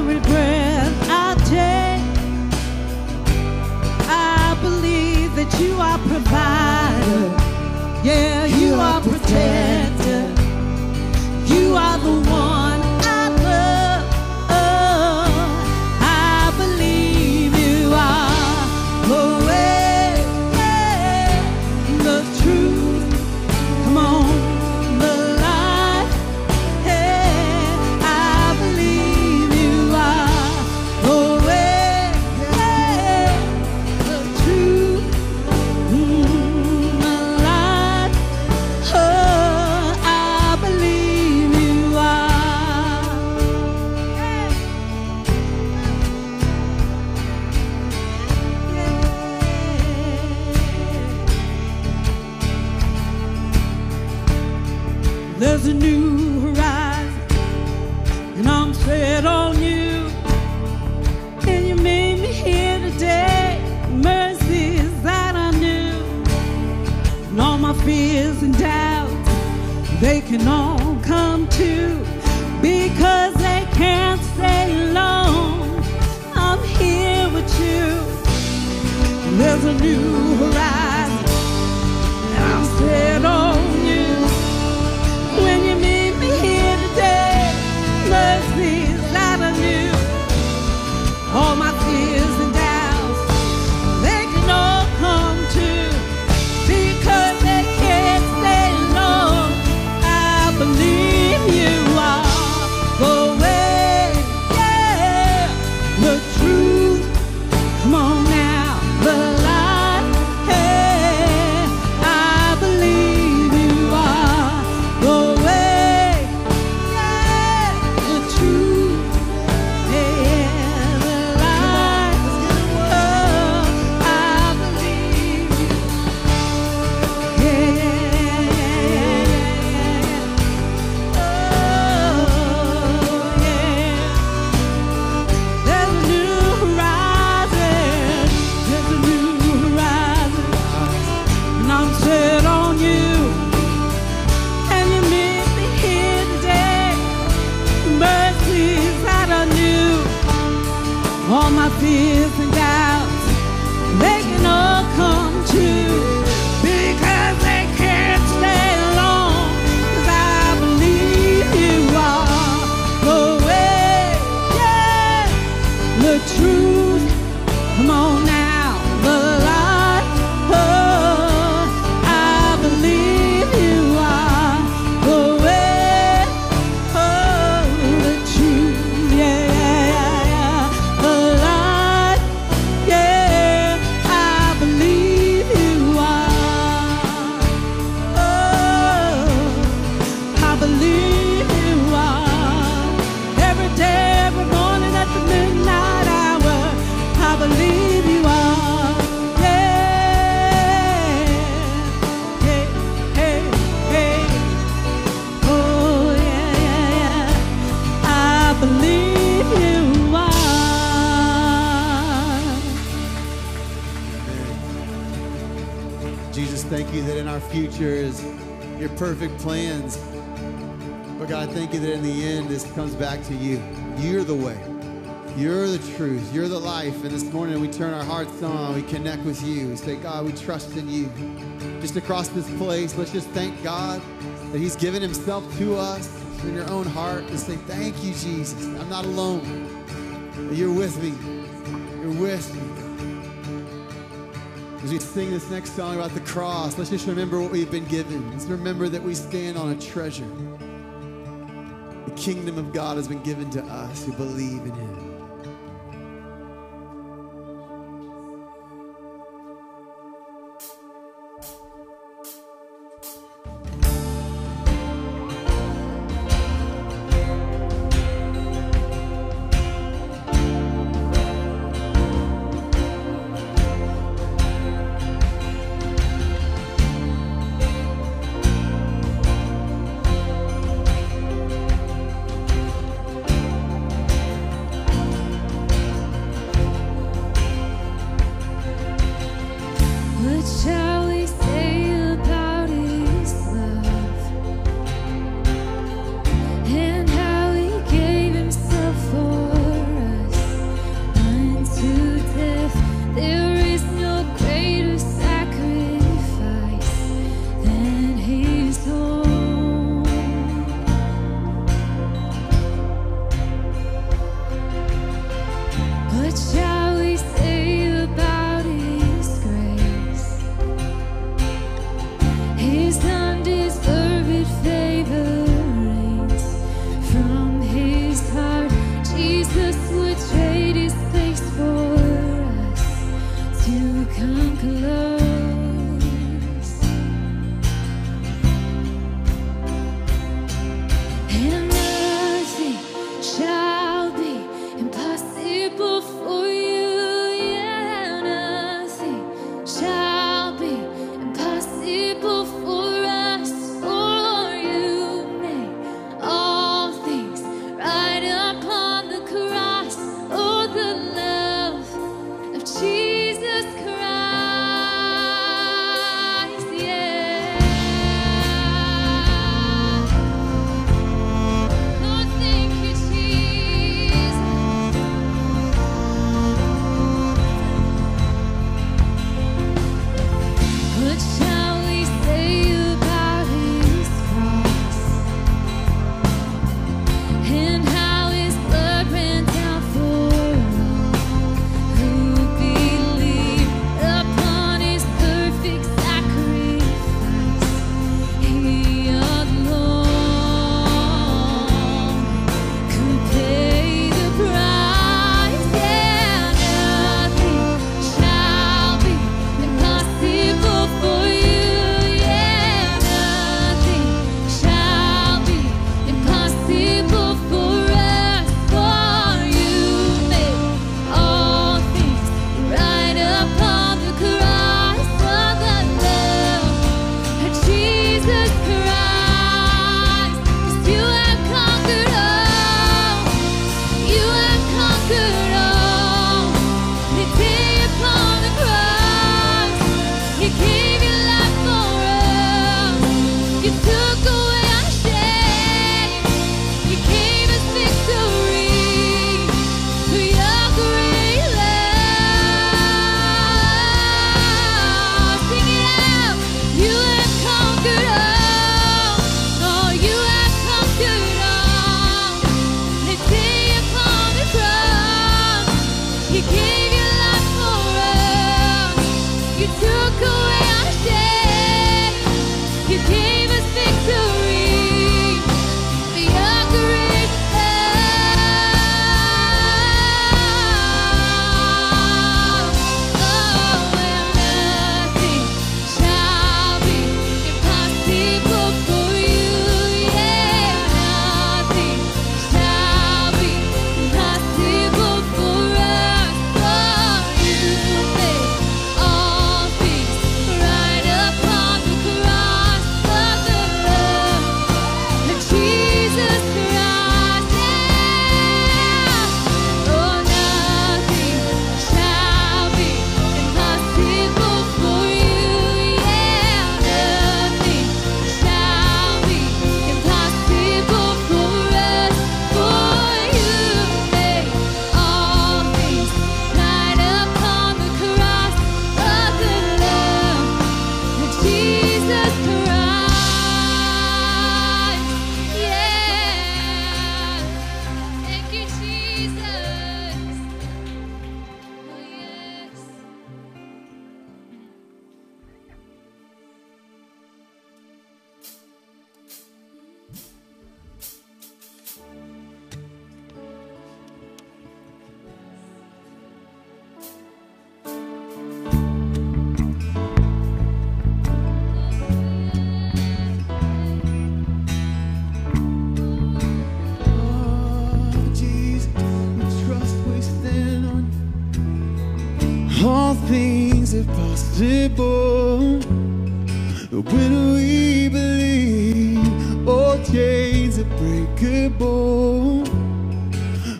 every breath I take. I believe that you are provider. Yeah. can all come to across this place. Let's just thank God that He's given Himself to us in your own heart. and say, Thank you, Jesus. I'm not alone. You're with me. You're with me. As we sing this next song about the cross, let's just remember what we've been given. Let's remember that we stand on a treasure. The kingdom of God has been given to us who believe in Him. invisible. When we believe all chains are breakable?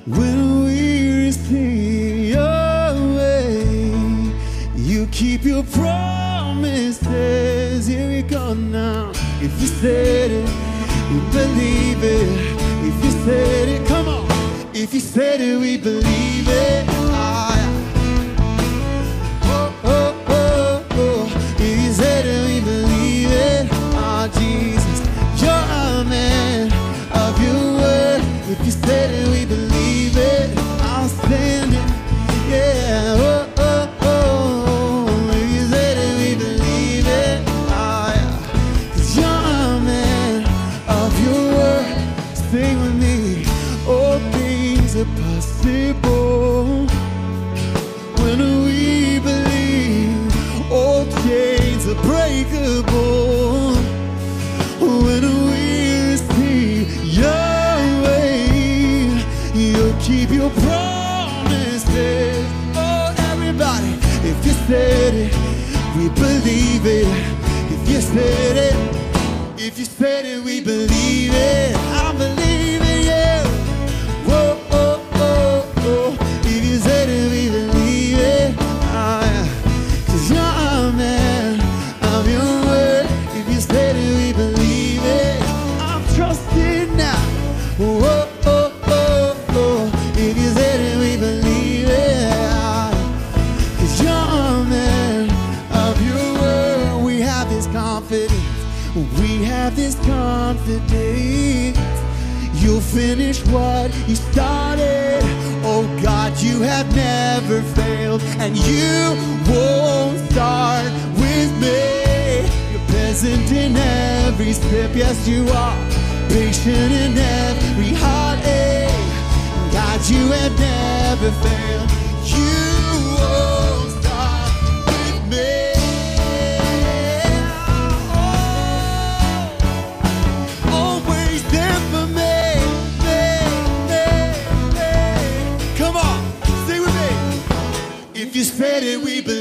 When we receive your way you keep your promises. Here we go now. If you said it you believe it. If you said it come on. If you said it we believe you have never failed, and you won't start with me. You're present in every step, yes, you are. Patient in every heartache. God, you have never failed. You won't. said it, we believe.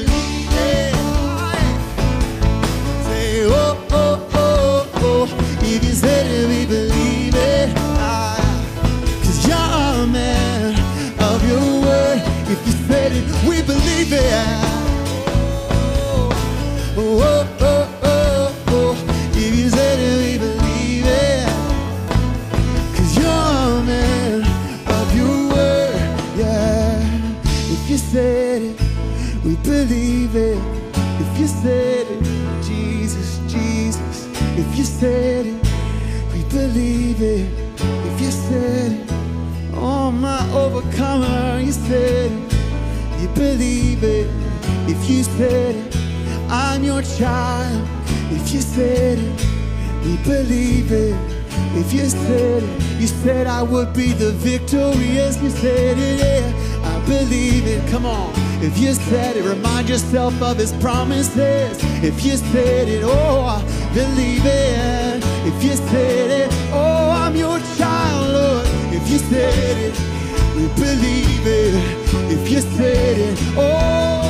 said it, we believe it. If you said it, you said I would be the victorious. You said it, yeah, I believe it. Come on. If you said it, remind yourself of his promises. If you said it, oh, I believe it. If you said it, oh, I'm your child, Lord. If you said it, we believe it. If you said it, oh,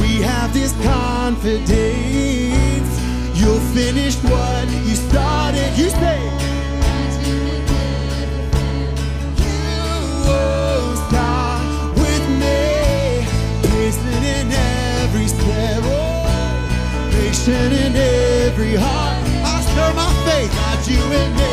We have this confidence. You'll finish what you started. You say. You with me. In every step. In every heart. I stir my faith. Got you in me.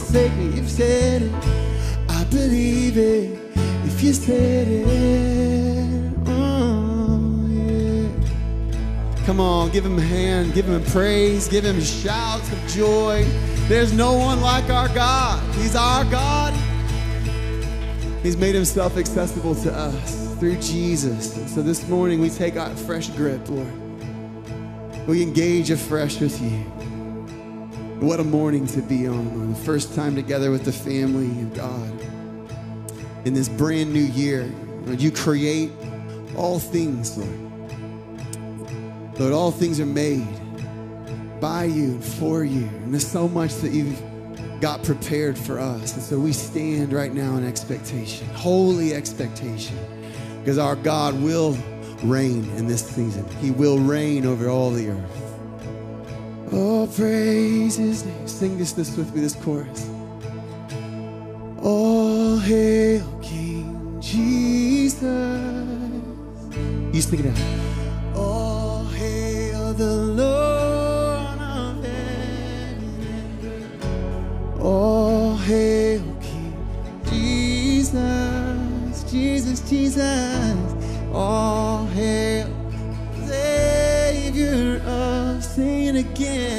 Leave or forsake me. If you said it, I believe it. If you said it, oh, yeah. Come on, give him a hand, give him a praise, give him shouts of joy. There's no one like our God. He's our God. He's made himself accessible to us through Jesus. And so this morning we take a fresh grip, Lord. We engage afresh with you. What a morning to be on. The first time together with the family of God. In this brand new year, Lord, you create all things, Lord. Lord, all things are made by you and for you. And there's so much that you've got prepared for us. And so we stand right now in expectation, holy expectation, because our God will reign in this season. He will reign over all the earth. Oh, praise his name. Sing this, this with me, this chorus. All hail King Jesus. You sing it out. All hail the Lord of heaven. All hail King Jesus, Jesus, Jesus. All hail sin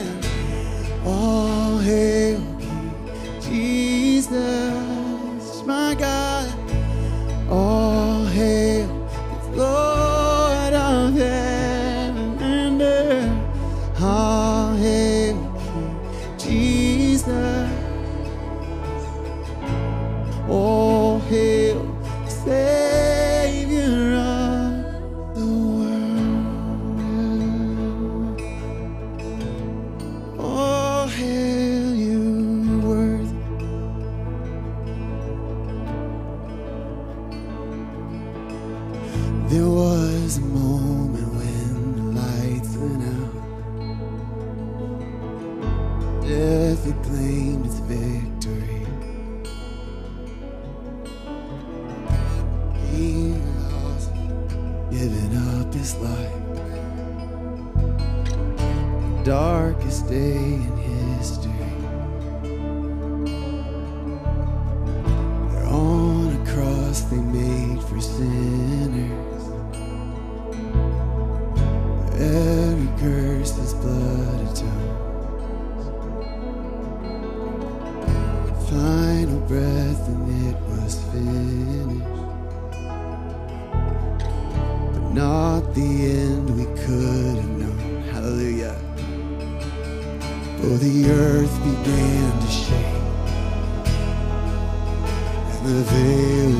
the veil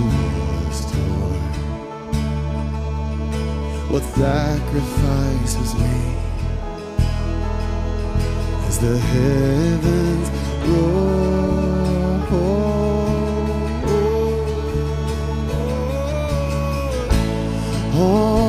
was torn. What sacrifice was made as the heavens roar. All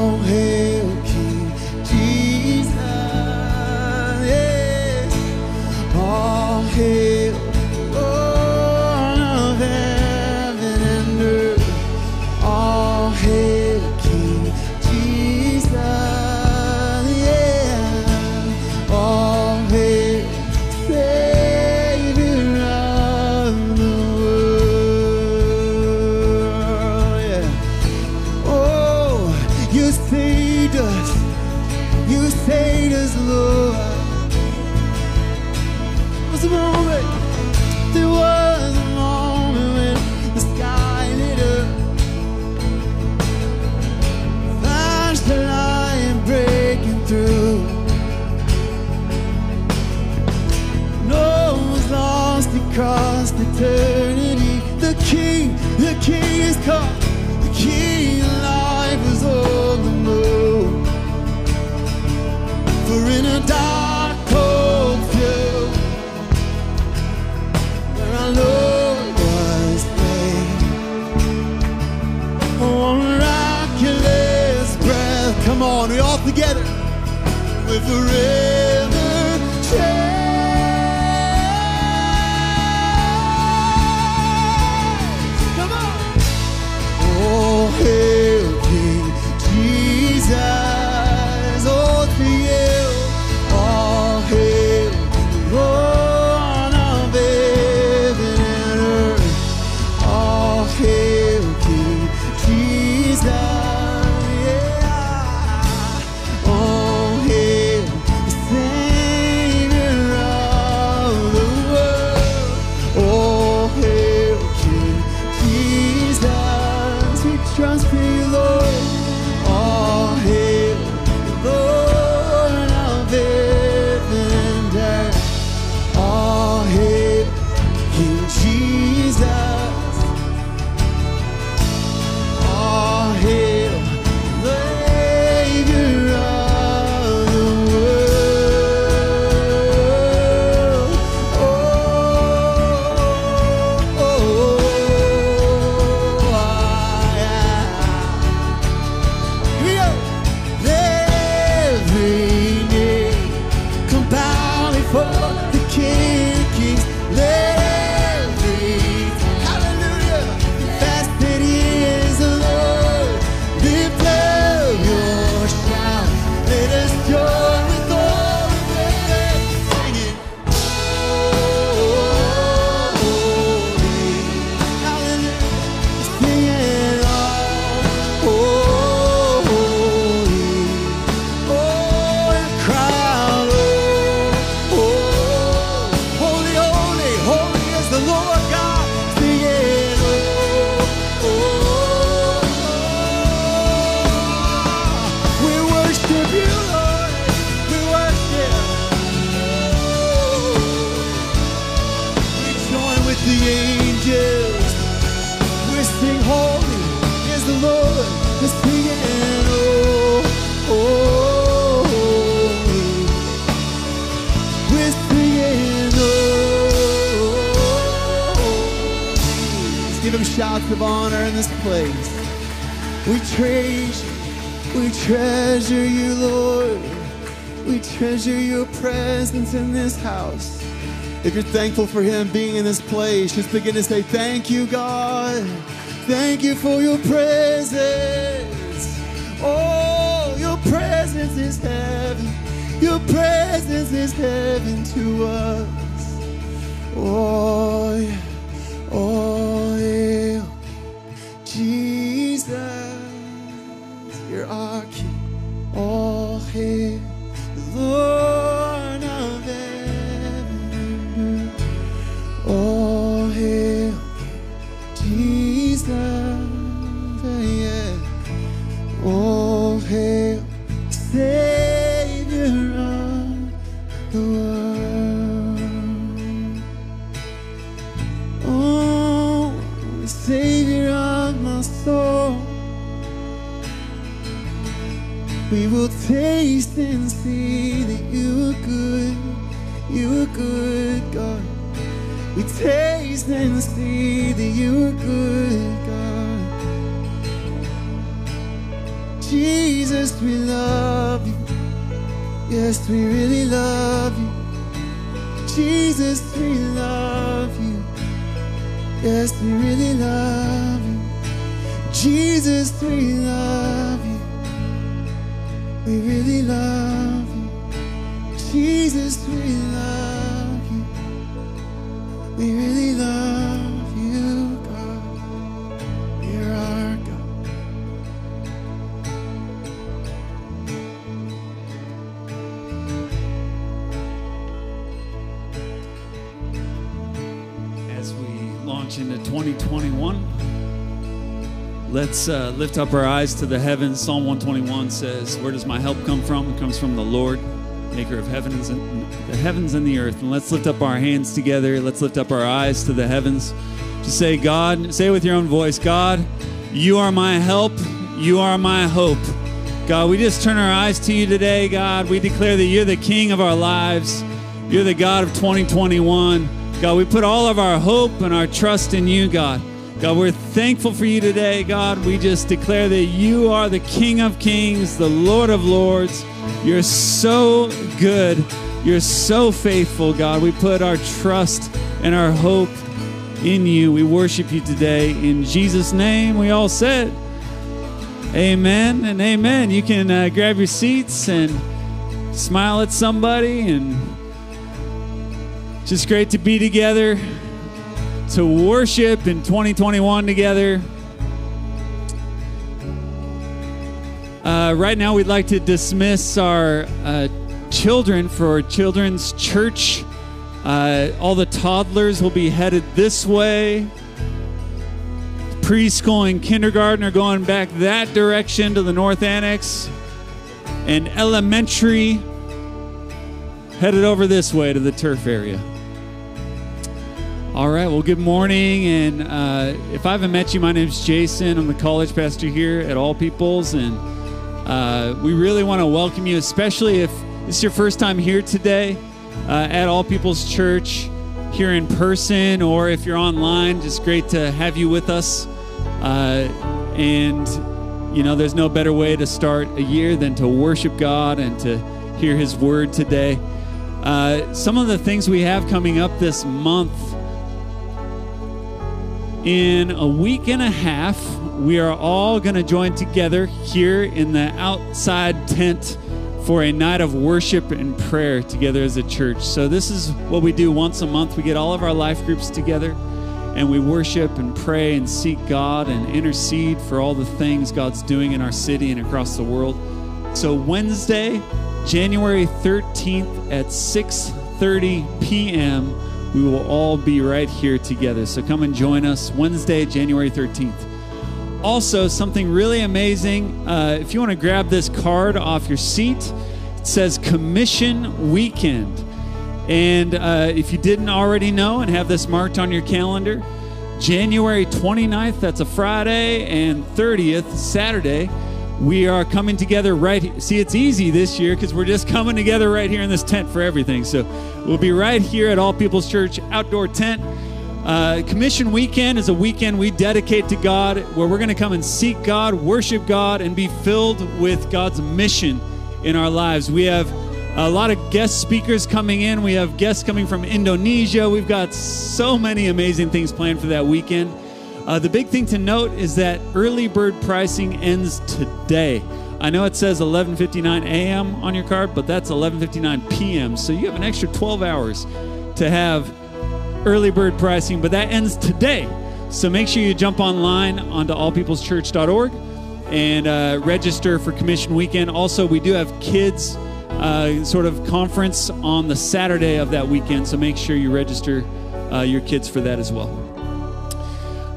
just feel in this house. If you're thankful for him being in this place, just begin to say, Thank you, God. Thank you for your presence. Oh, your presence is heaven. Your presence is heaven to us. Oh, yeah. oh, yeah. Jesus, you're our King. Oh, All hail Lord lift up our eyes to the heavens. Psalm 121 says, Where does my help come from? It comes from the Lord, maker of heavens and the heavens and the earth. And let's lift up our hands together. Let's lift up our eyes to the heavens. To say, God, say with your own voice, God, you are my help. You are my hope. God, we just turn our eyes to you today, God. We declare that you're the king of our lives. You're the God of 2021. God, we put all of our hope and our trust in you, God. God, we're thankful for you today, God. We just declare that you are the King of Kings, the Lord of Lords. You're so good. You're so faithful, God. We put our trust and our hope in you. We worship you today. In Jesus' name, we all said, Amen and amen. You can uh, grab your seats and smile at somebody and just great to be together, to worship in 2021 together. Uh, right now, we'd like to dismiss our uh, children for children's church. Uh, all the toddlers will be headed this way. Preschool and kindergarten are going back that direction to the North Annex. And elementary headed over this way to the turf area. All right, well, good morning. And uh, if I haven't met you, my name's Jason. I'm the college pastor here at All Peoples. And uh, we really want to welcome you, especially if is your first time here today uh, at All Peoples Church, here in person, or if you're online, just great to have you with us. Uh, and, you know, there's no better way to start a year than to worship God and to hear His word today. Uh, some of the things we have coming up this month in a week and a half, we are all going to join together here in the outside tent for a night of worship and prayer together as a church. So, this is what we do once a month. We get all of our life groups together and we worship and pray and seek God and intercede for all the things God's doing in our city and across the world. So, Wednesday, January 13th at 6:30 p.m., we will all be right here together. So come and join us Wednesday, January 13th. Also, something really amazing. Uh, if you want to grab this card off your seat, it says Commission Weekend. And uh, if you didn't already know and have this marked on your calendar, January 29th, that's a Friday, and 30th, Saturday, we are coming together right here. See, it's easy this year because we're just coming together right here in this tent for everything. So we'll be right here at All People's Church outdoor tent. Uh, Commission Weekend is a weekend we dedicate to God where we're going to come and seek God, worship God, and be filled with God's mission in our lives. We have a lot of guest speakers coming in. We have guests coming from Indonesia. We've got so many amazing things planned for that weekend. Uh, the big thing to note is that early bird pricing ends today. I know it says 11:59 a.m. on your card, but that's 11:59 p.m. So you have an extra 12 hours to have early bird pricing, but that ends today. So make sure you jump online onto allpeopleschurch.org and uh, register for Commission Weekend. Also, we do have kids uh, sort of conference on the Saturday of that weekend, so make sure you register uh, your kids for that as well.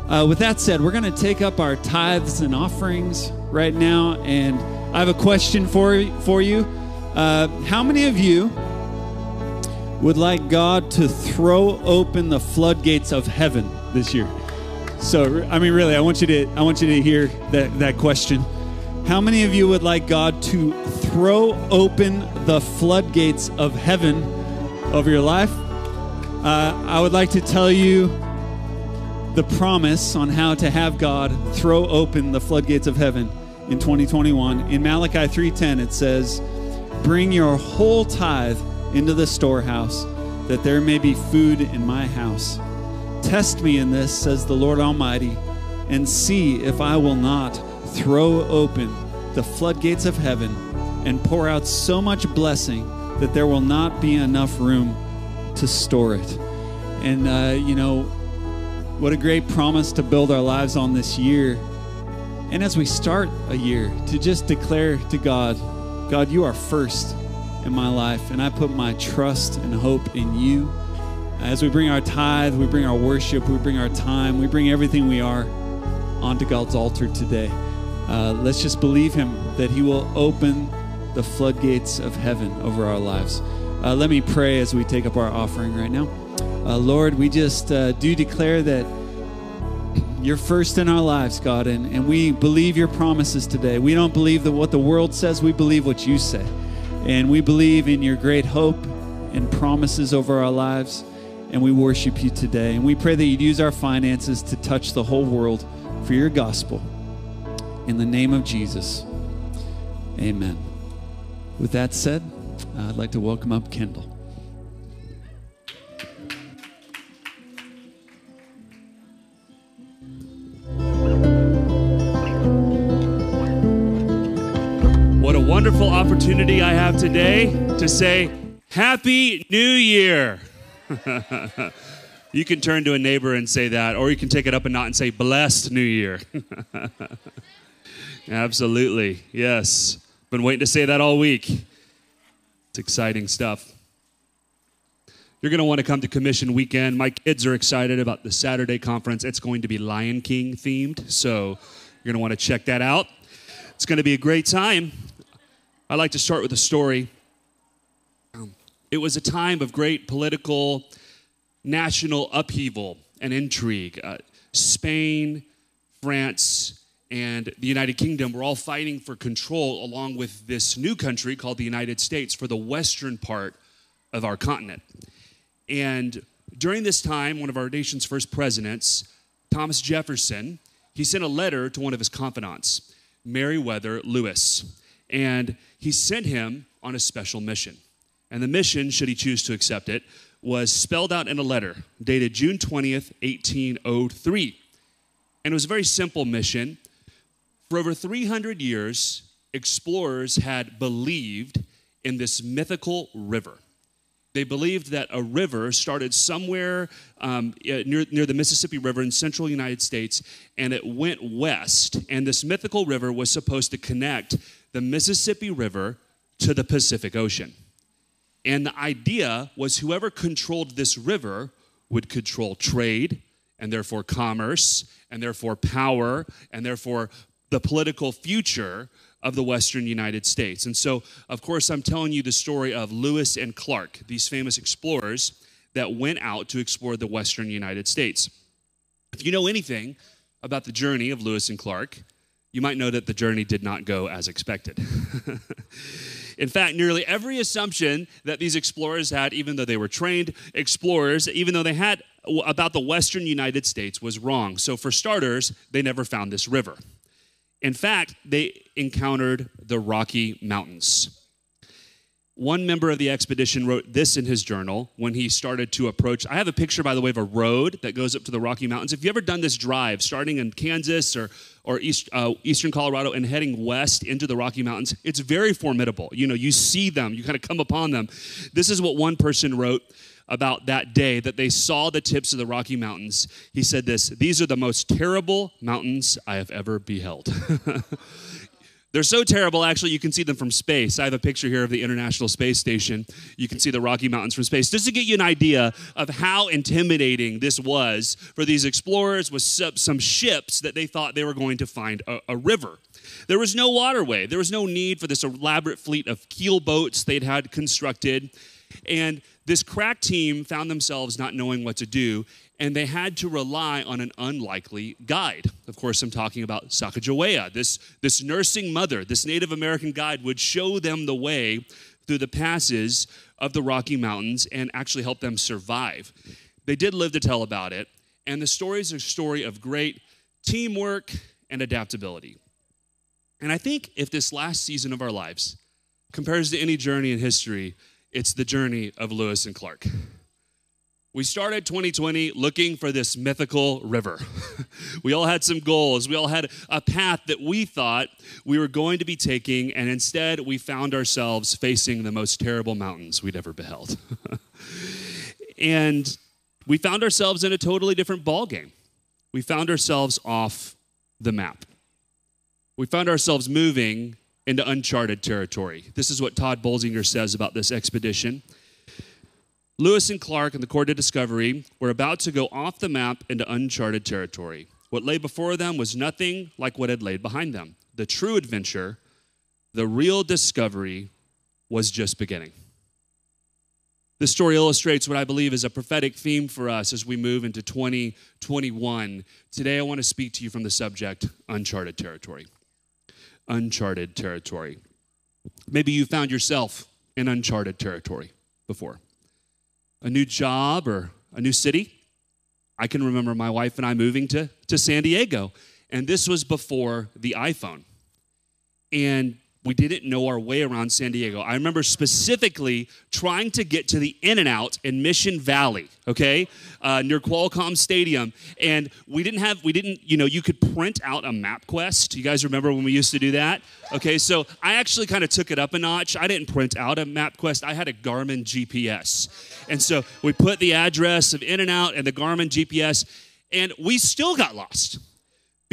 Uh, with that said, we're going to take up our tithes and offerings right now, and I have a question for for you. Uh, how many of you would like God to throw open the floodgates of heaven this year? So, I mean, really, I want you to I want you to hear that that question. How many of you would like God to throw open the floodgates of heaven over your life? Uh, I would like to tell you the promise on how to have God throw open the floodgates of heaven in 2021. In Malachi 3:10 it says, "Bring your whole tithe into the storehouse, that there may be food in my house. Test me in this," says the Lord Almighty, "and see if I will not throw open the floodgates of heaven and pour out so much blessing that there will not be enough room to store it." And uh, you know, what a great promise to build our lives on this year. And as we start a year, to just declare to God, God, you are first in my life, and I put my trust and hope in you. As we bring our tithe, we bring our worship, we bring our time, we bring everything we are onto God's altar today. Uh, let's just believe Him that He will open the floodgates of heaven over our lives. Uh, let me pray as we take up our offering right now. Uh, Lord, we just uh, do declare that you're first in our lives, God, and, and we believe your promises today. We don't believe that what the world says, we believe what you say. And we believe in your great hope and promises over our lives, and we worship you today. And we pray that you'd use our finances to touch the whole world for your gospel. In the name of Jesus, amen. With that said, I'd like to welcome up Kendall. Opportunity I have today to say Happy New Year. you can turn to a neighbor and say that, or you can take it up a knot and say Blessed New Year. Absolutely. Yes. Been waiting to say that all week. It's exciting stuff. You're going to want to come to Commission Weekend. My kids are excited about the Saturday conference. It's going to be Lion King themed, so you're going to want to check that out. It's going to be a great time. I'd like to start with a story. Um, it was a time of great political, national upheaval and intrigue. Uh, Spain, France, and the United Kingdom were all fighting for control, along with this new country called the United States, for the western part of our continent. And during this time, one of our nation's first presidents, Thomas Jefferson, he sent a letter to one of his confidants, Meriwether Lewis, and he sent him on a special mission. And the mission, should he choose to accept it, was spelled out in a letter dated June 20th, 1803. And it was a very simple mission. For over 300 years, explorers had believed in this mythical river. They believed that a river started somewhere um, near, near the Mississippi River in central United States and it went west. And this mythical river was supposed to connect the Mississippi River to the Pacific Ocean. And the idea was whoever controlled this river would control trade and therefore commerce and therefore power and therefore the political future of the Western United States. And so, of course, I'm telling you the story of Lewis and Clark, these famous explorers that went out to explore the Western United States. If you know anything about the journey of Lewis and Clark, you might know that the journey did not go as expected. In fact, nearly every assumption that these explorers had, even though they were trained explorers, even though they had about the western United States was wrong. So, for starters, they never found this river. In fact, they encountered the Rocky Mountains. One member of the expedition wrote this in his journal when he started to approach. I have a picture, by the way, of a road that goes up to the Rocky Mountains. If you ever done this drive, starting in Kansas or or east, uh, eastern Colorado and heading west into the Rocky Mountains, it's very formidable. You know, you see them, you kind of come upon them. This is what one person wrote about that day that they saw the tips of the Rocky Mountains. He said this: "These are the most terrible mountains I have ever beheld." They're so terrible, actually, you can see them from space. I have a picture here of the International Space Station. You can see the Rocky Mountains from space. Just to get you an idea of how intimidating this was for these explorers with some ships that they thought they were going to find a, a river. There was no waterway, there was no need for this elaborate fleet of keel boats they'd had constructed. And this crack team found themselves not knowing what to do, and they had to rely on an unlikely guide. Of course, I'm talking about Sacagawea. This, this nursing mother, this Native American guide, would show them the way through the passes of the Rocky Mountains and actually help them survive. They did live to tell about it, and the story is a story of great teamwork and adaptability. And I think if this last season of our lives compares to any journey in history, it's the journey of Lewis and Clark. We started 2020 looking for this mythical river. we all had some goals. We all had a path that we thought we were going to be taking, and instead we found ourselves facing the most terrible mountains we'd ever beheld. and we found ourselves in a totally different ballgame. We found ourselves off the map. We found ourselves moving into uncharted territory. This is what Tod Bolsinger says about this expedition. Lewis and Clark and the Corps of Discovery were about to go off the map into uncharted territory. What lay before them was nothing like what had laid behind them. The true adventure, the real discovery, was just beginning. This story illustrates what I believe is a prophetic theme for us as we move into 2021. Today, I want to speak to you from the subject uncharted territory. Uncharted territory. Maybe you found yourself in uncharted territory before a new job or a new city. I can remember my wife and I moving to, to San Diego, and this was before the iPhone. And we didn't know our way around San Diego. I remember specifically trying to get to the In and Out in Mission Valley, okay, uh, near Qualcomm Stadium, and we didn't have, we didn't, you know, you could print out a MapQuest. You guys remember when we used to do that? Okay, so I actually kind of took it up a notch. I didn't print out a MapQuest. I had a Garmin GPS, and so we put the address of In and Out and the Garmin GPS, and we still got lost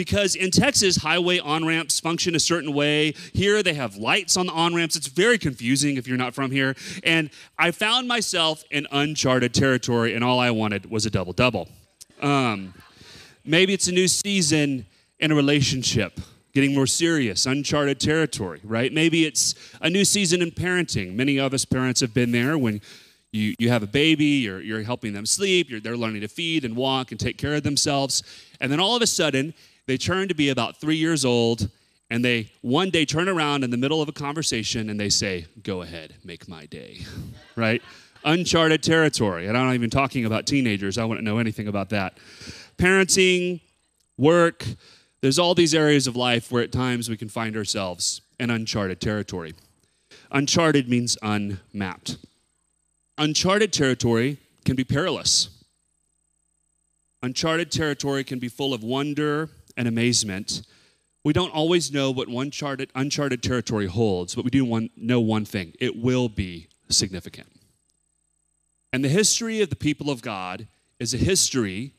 because in Texas, highway on ramps function a certain way. Here, they have lights on the on ramps. It's very confusing if you're not from here. And I found myself in uncharted territory, and all I wanted was a double double. Um, maybe it's a new season in a relationship, getting more serious, uncharted territory, right? Maybe it's a new season in parenting. Many of us parents have been there when you, you have a baby, you're, you're helping them sleep, you're, they're learning to feed and walk and take care of themselves. And then all of a sudden, they turn to be about three years old, and they one day turn around in the middle of a conversation and they say, Go ahead, make my day. right? Uncharted territory. And I'm not even talking about teenagers, I wouldn't know anything about that. Parenting, work, there's all these areas of life where at times we can find ourselves in uncharted territory. Uncharted means unmapped. Uncharted territory can be perilous. Uncharted territory can be full of wonder and amazement. We don't always know what uncharted, uncharted territory holds, but we do one, know one thing it will be significant. And the history of the people of God is a history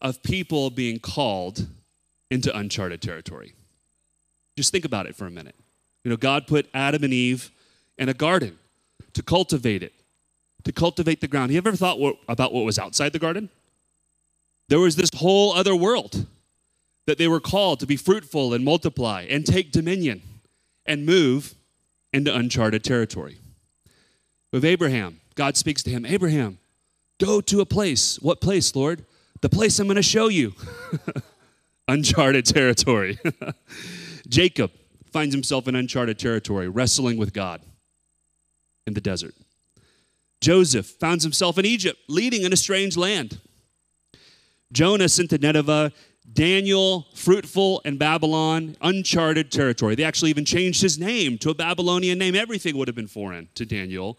of people being called into uncharted territory. Just think about it for a minute. You know, God put Adam and Eve in a garden to cultivate it, to cultivate the ground. Have You ever thought what, about what was outside the garden? There was this whole other world that they were called to be fruitful and multiply and take dominion and move into uncharted territory. With Abraham, God speaks to him Abraham, go to a place. What place, Lord? The place I'm going to show you. uncharted territory. Jacob finds himself in uncharted territory, wrestling with God in the desert. Joseph finds himself in Egypt, leading in a strange land. Jonah sent to Nineveh. Daniel, fruitful in Babylon, uncharted territory. They actually even changed his name to a Babylonian name. Everything would have been foreign to Daniel.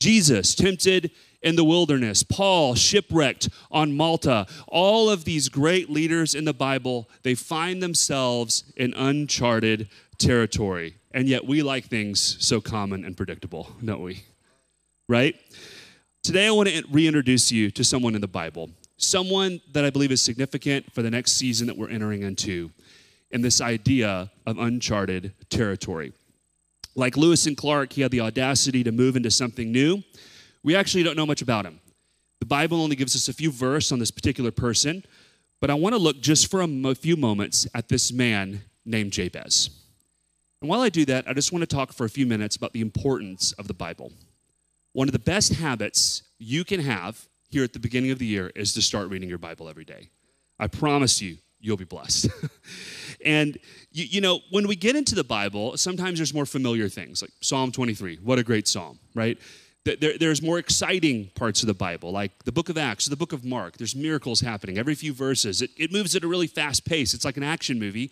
Jesus, tempted in the wilderness. Paul, shipwrecked on Malta. All of these great leaders in the Bible, they find themselves in uncharted territory. And yet we like things so common and predictable, don't we? Right? Today I want to reintroduce you to someone in the Bible, someone that I believe is significant for the next season that we're entering into, in this idea of uncharted territory. Like Lewis and Clark, he had the audacity to move into something new. We actually don't know much about him. The Bible only gives us a few verses on this particular person, but I want to look just for a few moments at this man named Jabez. And while I do that, I just want to talk for a few minutes about the importance of the Bible. One of the best habits you can have here at the beginning of the year is to start reading your Bible every day. I promise you, you'll be blessed. and, you, you, know, when we get into the Bible, sometimes there's more familiar things, like Psalm 23. What a great psalm, right? There, there's more exciting parts of the Bible, like the book of Acts, the book of Mark. There's miracles happening every few verses. It, it moves at a really fast pace. It's like an action movie.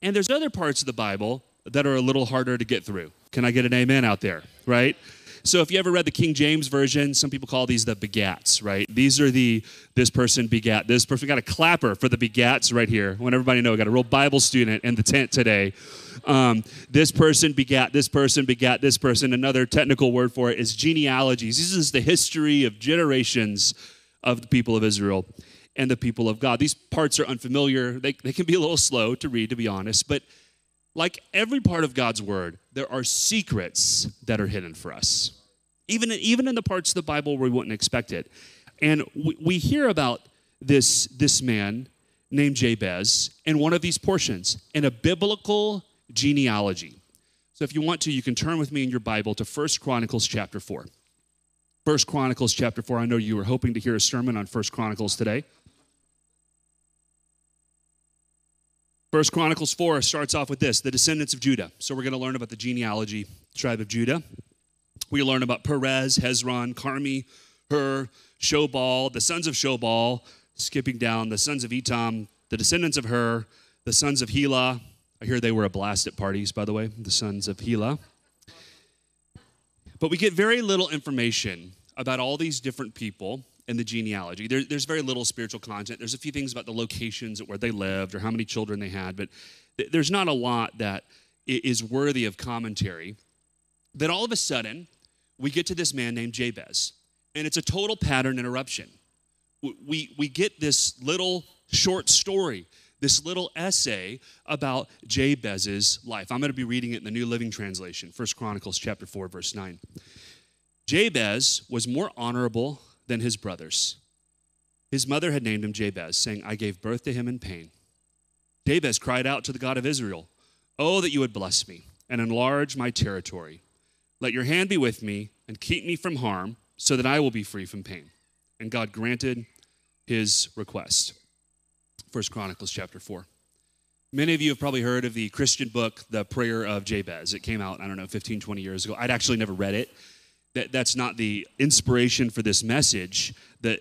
And there's other parts of the Bible that are a little harder to get through. Can I get an amen out there, right? So if you ever read the King James version, some people call these the begats, right? These are the this person begat this person. Got a clapper for the begats right here. I want everybody to know we got a real Bible student in the tent today. Um, this person begat this person begat this person. Another technical word for it is genealogies. This is the history of generations of the people of Israel and the people of God. These parts are unfamiliar. They, they can be a little slow to read, to be honest, but like every part of God's word, there are secrets that are hidden for us, even, even in the parts of the Bible where we wouldn't expect it. And we, we hear about this, this man named Jabez in one of these portions in a biblical genealogy. So if you want to, you can turn with me in your Bible to First Chronicles chapter 4. First Chronicles chapter 4. I know you were hoping to hear a sermon on First Chronicles today. First Chronicles 4 starts off with this the descendants of Judah. So we're going to learn about the genealogy tribe of Judah. We learn about Perez, Hezron, Carmi, Hur, Shobal, the sons of Shobal, skipping down, the sons of Etam, the descendants of Hur, the sons of Hela. I hear they were a blast at parties, by the way, the sons of Hela. But we get very little information about all these different people in the genealogy. There, there's very little spiritual content. There's a few things about the locations where they lived or how many children they had, but th- there's not a lot that is worthy of commentary. Then all of a sudden, we get to this man named Jabez, and it's a total pattern interruption. We, we get this little short story, this little essay about Jabez's life. I'm going to be reading it in the New Living Translation, First Chronicles chapter 4, verse 9. Jabez was more honorable than his brothers. His mother had named him Jabez, saying, I gave birth to him in pain. Jabez cried out to the God of Israel, Oh, that you would bless me and enlarge my territory. Let your hand be with me and keep me from harm, so that I will be free from pain. And God granted his request. First Chronicles chapter 4. Many of you have probably heard of the Christian book, The Prayer of Jabez. It came out, I don't know, 15, 20 years ago. I'd actually never read it that that's not the inspiration for this message. That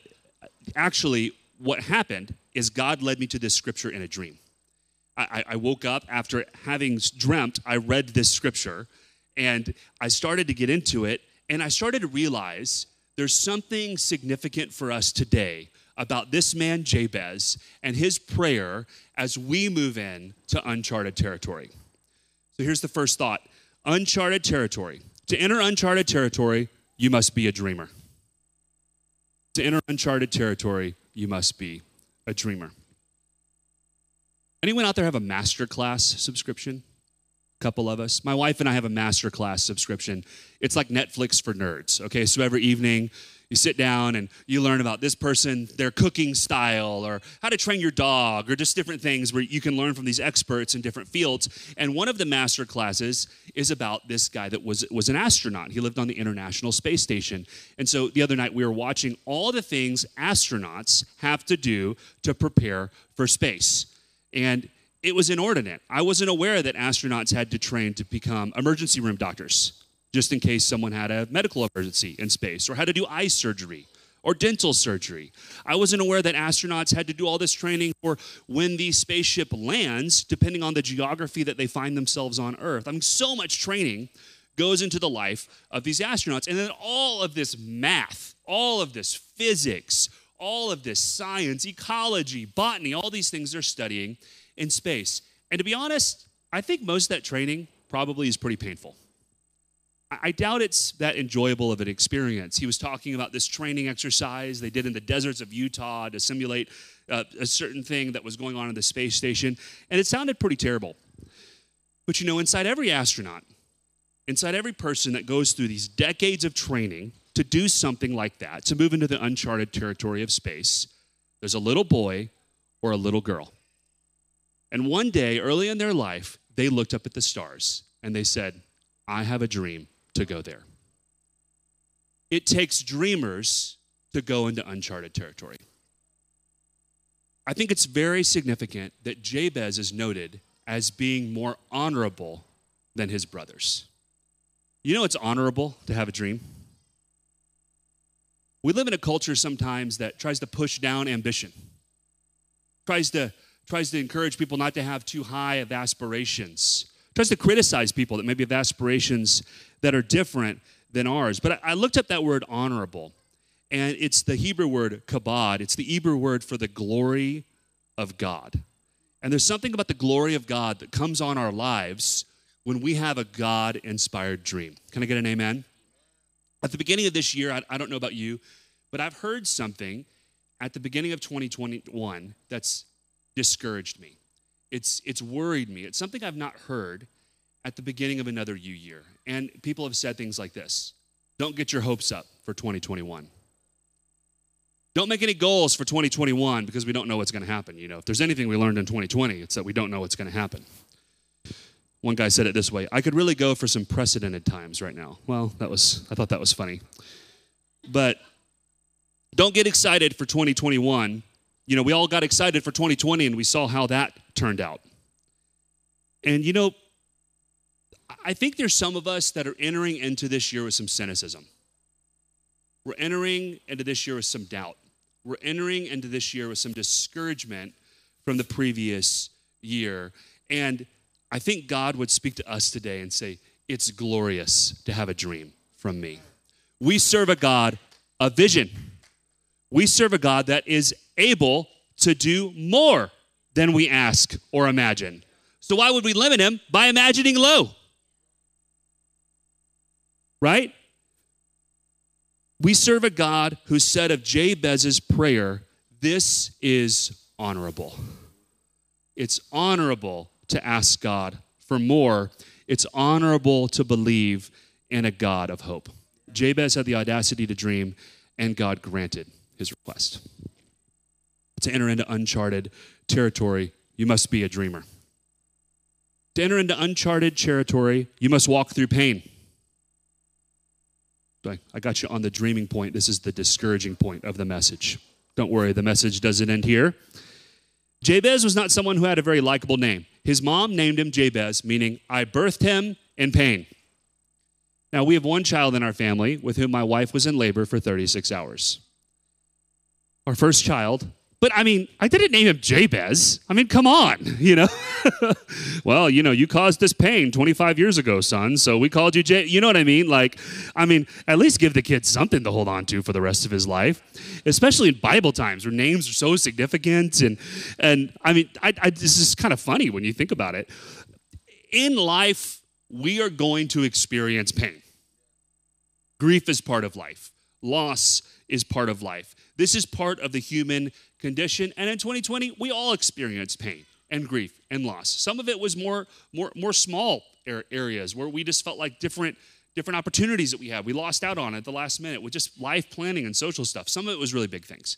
actually, what happened is God led me to this scripture in a dream. I, I woke up after having dreamt, I read this scripture, and I started to get into it, and I started to realize there's something significant for us today about this man Jabez and his prayer as we move in to uncharted territory. So here's the first thought uncharted territory. To enter uncharted territory, you must be a dreamer. To enter uncharted territory, you must be a dreamer. Anyone out there have a masterclass subscription? A couple of us. My wife and I have a masterclass subscription. It's like Netflix for nerds. Okay, so every evening you sit down and you learn about this person, their cooking style, or how to train your dog, or just different things where you can learn from these experts in different fields. And one of the master classes is about this guy that was, was an astronaut. He lived on the International Space Station. And so the other night we were watching all the things astronauts have to do to prepare for space. And it was inordinate. I wasn't aware that astronauts had to train to become emergency room doctors just in case someone had a medical emergency in space or had to do eye surgery or dental surgery. I wasn't aware that astronauts had to do all this training for when the spaceship lands, depending on the geography that they find themselves on Earth. I mean, so much training goes into the life of these astronauts. And then all of this math, all of this physics, all of this science, ecology, botany, all these things they're studying in space. And to be honest, I think most of that training probably is pretty painful. I doubt it's that enjoyable of an experience. He was talking about this training exercise they did in the deserts of Utah to simulate uh, a certain thing that was going on in the space station, and it sounded pretty terrible. But you know, inside every astronaut, inside every person that goes through these decades of training to do something like that, to move into the uncharted territory of space, there's a little boy or a little girl. And one day, early in their life, they looked up at the stars and they said, I have a dream to go there. It takes dreamers to go into uncharted territory. I think it's very significant that Jabez is noted as being more honorable than his brothers. You know it's honorable to have a dream? We live in a culture sometimes that tries to push down ambition, tries to, tries to encourage people not to have too high of aspirations, tries to criticize people that maybe have aspirations that are different than ours. But I, looked up that word honorable, and it's the Hebrew word kabod. It's the Hebrew word for the glory of God. And there's something about the glory of God that comes on our lives when we have a God inspired dream. Can I get an amen? At the beginning of this year, I, I don't know about you, but I've heard something at the beginning of 2021 that's discouraged me. It's, it's worried me. It's something I've not heard at the beginning of another new year. And people have said things like this Don't get your hopes up for 2021. Don't make any goals for 2021 because we don't know what's going to happen. You know, if there's anything we learned in 2020, it's that we don't know what's going to happen. One guy said it this way I could really go for some precedented times right now. Well, that was, I thought that was funny. But don't get excited for 2021. You know, we all got excited for 2020 and we saw how that turned out. And, you know, I think there's some of us that are entering into this year with some cynicism. We're entering into this year with some doubt. We're entering into this year with some discouragement from the previous year. And I think God would speak to us today and say, It's glorious to have a dream from me. We serve a God of vision. We serve a God that is able to do more than we ask or imagine. So, why would we limit him by imagining low? Right? We serve a God who said of Jabez's prayer, This is honorable. It's honorable to ask God for more. It's honorable to believe in a God of hope. Jabez had the audacity to dream, and God granted his request. To enter into uncharted territory, you must be a dreamer. To enter into uncharted territory, you must walk through pain. I got you on the dreaming point. This is the discouraging point of the message. Don't worry, the message doesn't end here. Jabez was not someone who had a very likable name. His mom named him Jabez, meaning I birthed him in pain. Now, we have one child in our family with whom my wife was in labor for 36 hours. Our first child, but I mean, I didn't name him Jabez. I mean, come on, you know? well, you know, you caused this pain 25 years ago, son, so we called you Jay. You know what I mean? Like, I mean, at least give the kid something to hold on to for the rest of his life, especially in Bible times where names are so significant. And, and I mean, I, I, this is kind of funny when you think about it. In life, we are going to experience pain. Grief is part of life, loss is part of life. This is part of the human condition. And in 2020, we all experienced pain and grief and loss. Some of it was more, more, more small areas where we just felt like different, different opportunities that we had. We lost out on at the last minute with just life planning and social stuff. Some of it was really big things.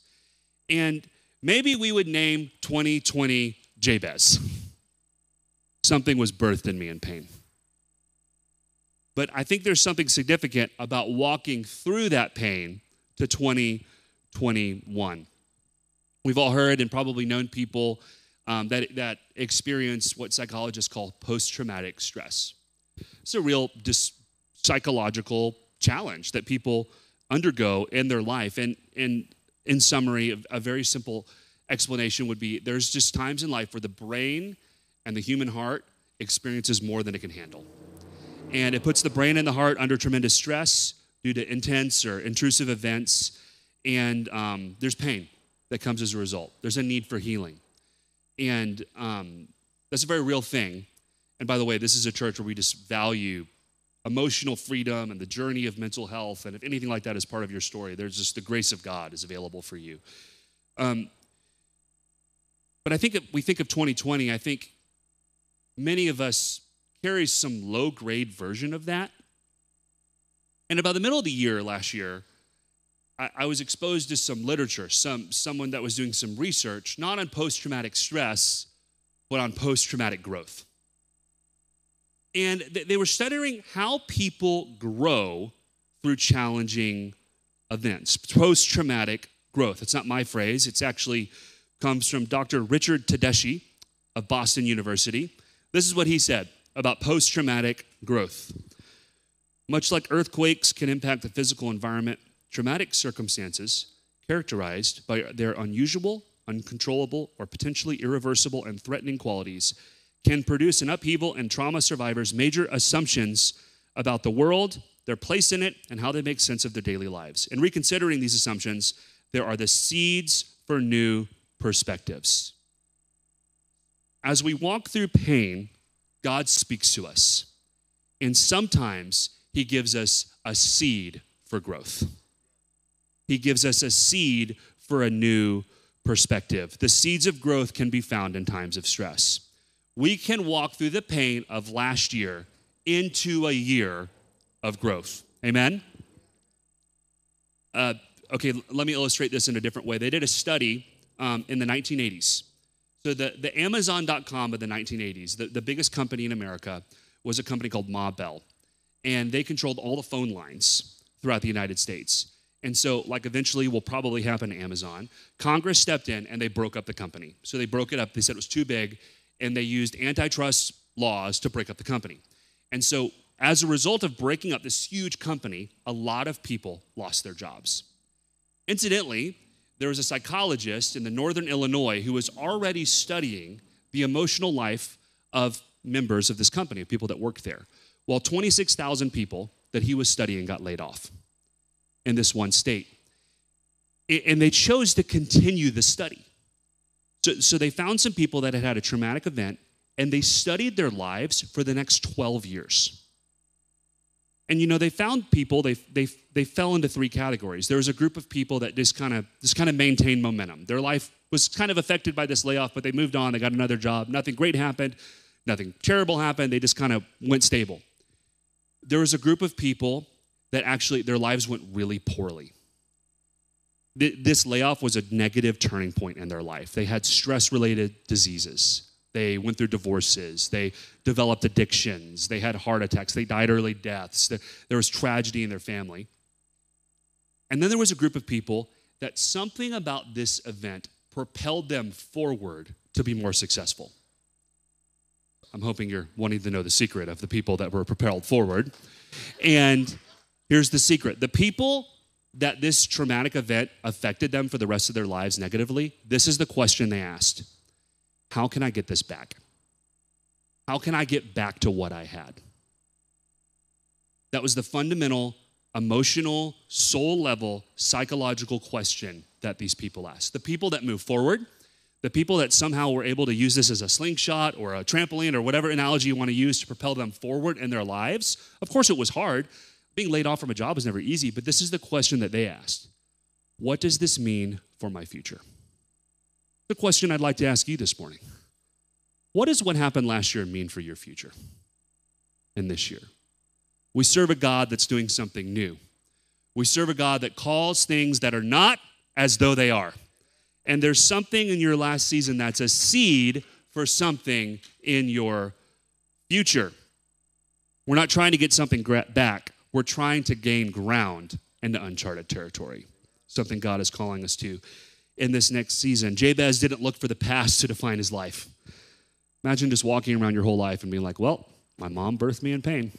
And maybe we would name 2020 Jabez. Something was birthed in me in pain. But I think there's something significant about walking through that pain to 2021. We've all heard and probably known people um, that, that experience what psychologists call post traumatic stress. It's a real dis- psychological challenge that people undergo in their life. And, and in summary, a very simple explanation would be there's just times in life where the brain and the human heart experiences more than it can handle. And it puts the brain and the heart under tremendous stress due to intense or intrusive events. And um, there's pain that comes as a result. There's a need for healing. And um, that's a very real thing. And by the way, this is a church where we just value emotional freedom and the journey of mental health. And if anything like that is part of your story, there's just the grace of God is available for you. Um, but I think if we think of 2020, I think many of us carry some low grade version of that. And about the middle of the year last year, I, was exposed to some literature, some someone that was doing some research, not on post traumatic stress, but on post traumatic growth. And th- they were studying how people grow through challenging events, post traumatic growth. It's not my phrase, it's actually comes from Dr. Richard Tedeschi of Boston University. This is what he said about post traumatic growth. Much like earthquakes can impact the physical environment, traumatic circumstances, characterized by their unusual, uncontrollable, or potentially irreversible and threatening qualities, can produce in upheaval and trauma survivors major assumptions about the world, their place in it, and how they make sense of their daily lives. In reconsidering these assumptions, there are the seeds for new perspectives. As we walk through pain, God speaks to us. And sometimes He gives us a seed for growth. He gives us a seed for a new perspective. The seeds of growth can be found in times of stress. We can walk through the pain of last year into a year of growth. Amen? Uh, okay, let me illustrate this in a different way. They did a study um, in the 1980s. So, the, the Amazon.com of the 1980s, the, the biggest company in America, was a company called Ma Bell. And they controlled all the phone lines throughout the United States. And so, like eventually will probably happen to Amazon, Congress stepped in and they broke up the company. So they broke it up. They said it was too big, and they used antitrust laws to break up the company. And so, as a result of breaking up this huge company, a lot of people lost their jobs. Incidentally, there was a psychologist in the northern Illinois who was already studying the emotional life of members of this company, of people that worked there. Well, 26,000 people that he was studying got laid off in this one state. And they chose to continue the study. So, so they found some people that had had a traumatic event and they studied their lives for the next 12 years. And you know, they found people, they, they, they fell into three categories. There was a group of people that just kind of just kind of maintained momentum. Their life was kind of affected by this layoff, but they moved on, they got another job. Nothing great happened, nothing terrible happened. They just kind of went stable. There was a group of people that actually their lives went really poorly. This layoff was a negative turning point in their life. They had stress related diseases. They went through divorces. They developed addictions. They had heart attacks. They died early deaths. There was tragedy in their family. And then there was a group of people that something about this event propelled them forward to be more successful. I'm hoping you're wanting to know the secret of the people that were propelled forward. And here's the secret the people that this traumatic event affected them for the rest of their lives negatively, this is the question they asked How can I get this back? How can I get back to what I had? That was the fundamental, emotional, soul level, psychological question that these people asked. The people that move forward, the people that somehow were able to use this as a slingshot or a trampoline or whatever analogy you want to use to propel them forward in their lives. Of course, it was hard. Being laid off from a job is never easy, but this is the question that they asked What does this mean for my future? The question I'd like to ask you this morning What does what happened last year mean for your future and this year? We serve a God that's doing something new. We serve a God that calls things that are not as though they are. And there's something in your last season that's a seed for something in your future. We're not trying to get something back, we're trying to gain ground into uncharted territory, something God is calling us to in this next season. Jabez didn't look for the past to define his life. Imagine just walking around your whole life and being like, well, my mom birthed me in pain.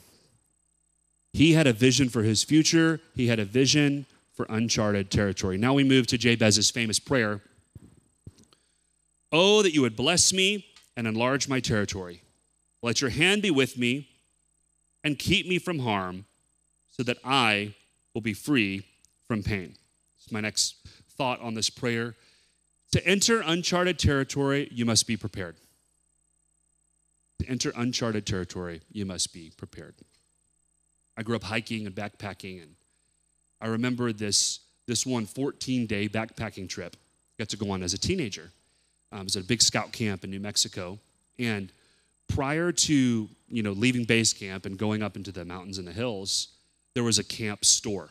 He had a vision for his future, he had a vision for uncharted territory. Now we move to Jabez's famous prayer Oh, that you would bless me and enlarge my territory. Let your hand be with me and keep me from harm so that I will be free from pain. Is my next thought on this prayer. To enter uncharted territory, you must be prepared. To enter uncharted territory, you must be prepared. I grew up hiking and backpacking, and I remember this, this one 14 day backpacking trip I got to go on as a teenager. Um, I was at a big scout camp in New Mexico, and prior to you know leaving base camp and going up into the mountains and the hills, there was a camp store,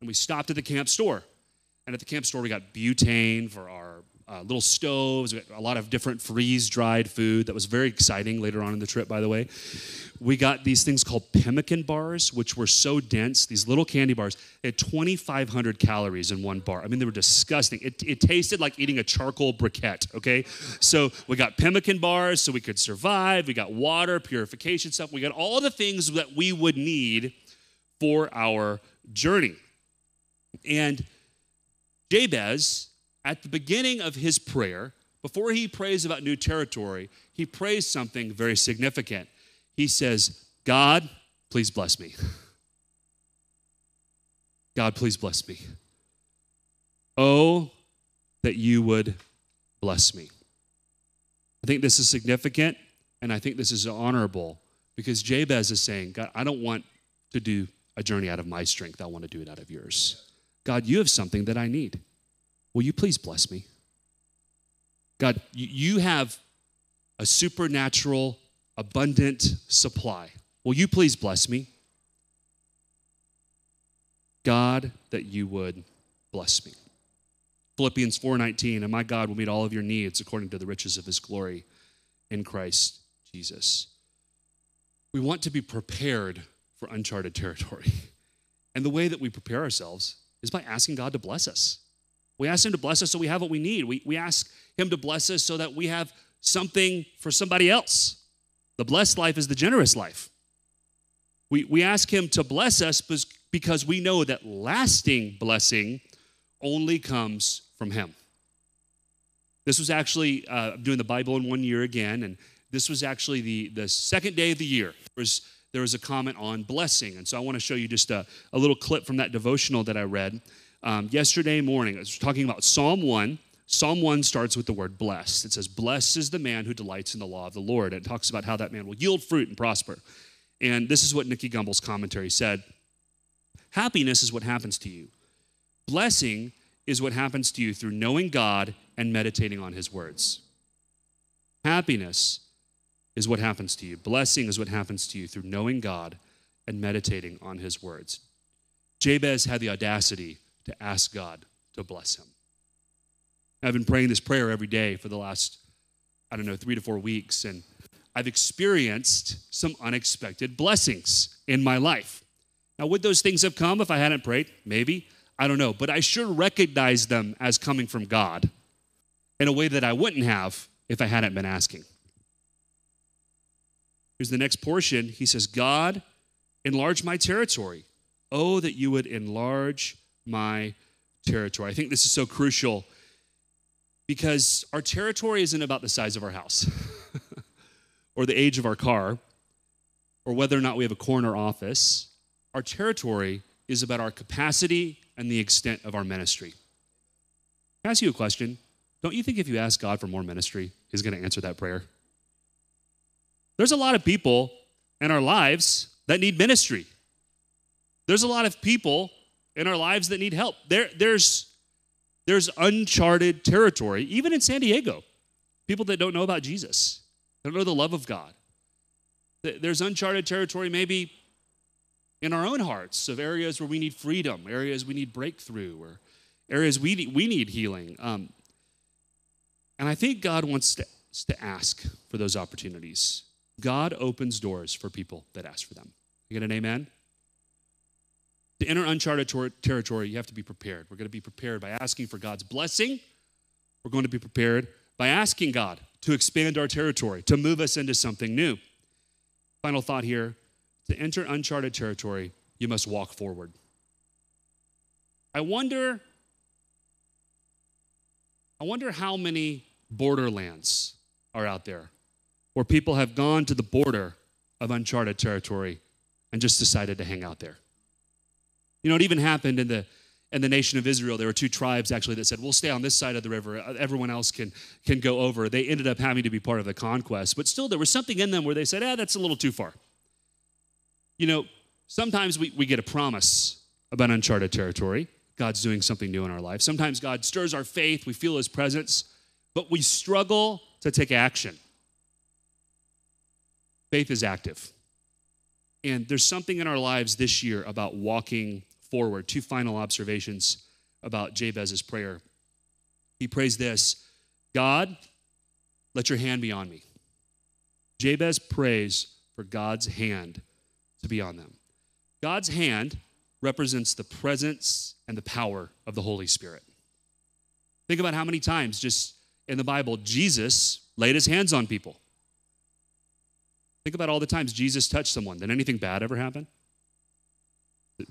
and we stopped at the camp store. And at the camp store, we got butane for our uh, little stoves, a lot of different freeze dried food that was very exciting later on in the trip, by the way. We got these things called pemmican bars, which were so dense, these little candy bars. They had 2,500 calories in one bar. I mean, they were disgusting. It, it tasted like eating a charcoal briquette, okay? So we got pemmican bars so we could survive. We got water, purification stuff. We got all the things that we would need for our journey. And Jabez, at the beginning of his prayer, before he prays about new territory, he prays something very significant. He says, God, please bless me. God, please bless me. Oh, that you would bless me. I think this is significant and I think this is honorable because Jabez is saying, God, I don't want to do a journey out of my strength. I want to do it out of yours. God, you have something that I need. Will you please bless me? God, you have a supernatural, abundant supply. Will you please bless me? God, that you would bless me. Philippians 4:19, and my God will meet all of your needs according to the riches of his glory in Christ Jesus. We want to be prepared for uncharted territory. And the way that we prepare ourselves is by asking God to bless us. We ask Him to bless us so we have what we need. We, we ask Him to bless us so that we have something for somebody else. The blessed life is the generous life. We, we ask Him to bless us because we know that lasting blessing only comes from Him. This was actually, uh, doing the Bible in one year again, and this was actually the, the second day of the year. There was, there was a comment on blessing. And so I want to show you just a, a little clip from that devotional that I read um, yesterday morning. I was talking about Psalm 1. Psalm 1 starts with the word blessed. It says, Blessed is the man who delights in the law of the Lord. And it talks about how that man will yield fruit and prosper. And this is what Nicky Gumbel's commentary said Happiness is what happens to you, blessing is what happens to you through knowing God and meditating on his words. Happiness is what happens to you, blessing is what happens to you through knowing God and meditating on his words. Jabez had the audacity to ask God to bless him. I've been praying this prayer every day for the last, I don't know, three to four weeks, and I've experienced some unexpected blessings in my life. Now, would those things have come if I hadn't prayed? Maybe. I don't know. But I sure recognize them as coming from God in a way that I wouldn't have if I hadn't been asking. Here's the next portion. He says, God, enlarge my territory. Oh, that you would enlarge my territory. I think this is so crucial because our territory isn't about the size of our house or the age of our car or whether or not we have a corner office. Our territory is about our capacity and the extent of our ministry. Can I ask you a question? Don't you think if you ask God for more ministry, He's going to answer that prayer? There's a lot of people in our lives that need ministry. There's a lot of people in our lives that need help. There, there's, there's uncharted territory, even in San Diego. People that don't know about Jesus, don't know the love of God. There's uncharted territory maybe in our own hearts of areas where we need freedom, areas we need breakthrough, or areas we need, we need healing. Um, and I think God wants to, to ask for those opportunities. God opens doors for people that ask for them. You get an amen? To enter uncharted tor- territory, you have to be prepared. We're going to be prepared by asking for God's blessing. We're going to be prepared by asking God to expand our territory, to move us into something new. Final thought here to enter uncharted territory, you must walk forward. I wonder I wonder how many borderlands are out there where people have gone to the border of uncharted territory and just decided to hang out there. You know, it even happened in the in the nation of Israel. There were two tribes actually that said, "We'll stay on this side of the river. Everyone else can can go over." They ended up having to be part of the conquest, but still, there was something in them where they said, "Ah, that's a little too far." You know, sometimes we, we get a promise about uncharted territory. God's doing something new in our life. Sometimes God stirs our faith, we feel his presence, but we struggle to take action. Faith is active. And there's something in our lives this year about walking forward. Two final observations about Jabez's prayer. He prays this God, let your hand be on me. Jabez prays for God's hand to be on them. God's hand represents the presence and the power of the Holy Spirit. Think about how many times just in the Bible Jesus laid his hands on people. Think about all the times Jesus touched someone. Did anything bad ever happen?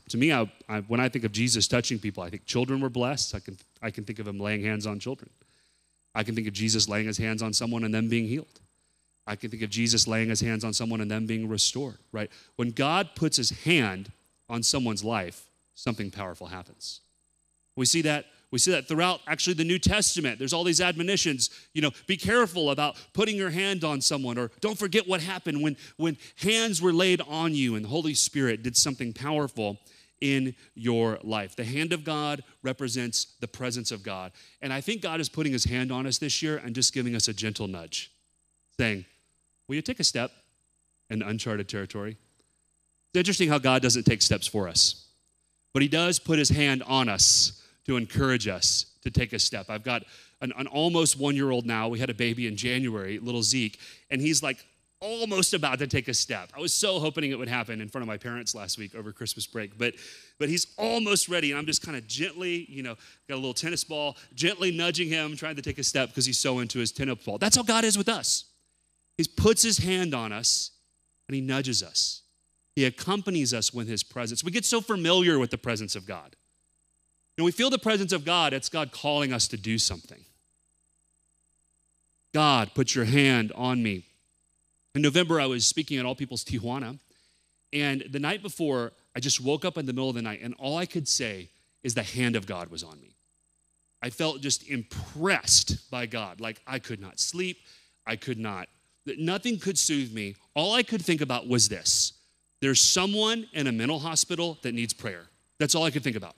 To me, I, I, when I think of Jesus touching people, I think children were blessed. I can, I can think of him laying hands on children. I can think of Jesus laying his hands on someone and them being healed. I can think of Jesus laying his hands on someone and them being restored, right? When God puts his hand on someone's life, something powerful happens. We see that we see that throughout actually the New Testament. There's all these admonitions, you know, be careful about putting your hand on someone or don't forget what happened when when hands were laid on you and the Holy Spirit did something powerful in your life. The hand of God represents the presence of God. And I think God is putting his hand on us this year and just giving us a gentle nudge, saying, Will you take a step in uncharted territory? It's interesting how God doesn't take steps for us, but He does put His hand on us to encourage us to take a step. I've got an, an almost one year old now. We had a baby in January, little Zeke, and he's like almost about to take a step. I was so hoping it would happen in front of my parents last week over Christmas break, but but he's almost ready, and I'm just kind of gently, you know, got a little tennis ball, gently nudging him, trying to take a step because he's so into his tennis ball. That's how God is with us. He puts his hand on us and he nudges us. He accompanies us with his presence. We get so familiar with the presence of God. When we feel the presence of God, it's God calling us to do something. God, put your hand on me. In November, I was speaking at All People's Tijuana, and the night before, I just woke up in the middle of the night, and all I could say is the hand of God was on me. I felt just impressed by God. Like I could not sleep, I could not, nothing could soothe me. All I could think about was this there's someone in a mental hospital that needs prayer. That's all I could think about.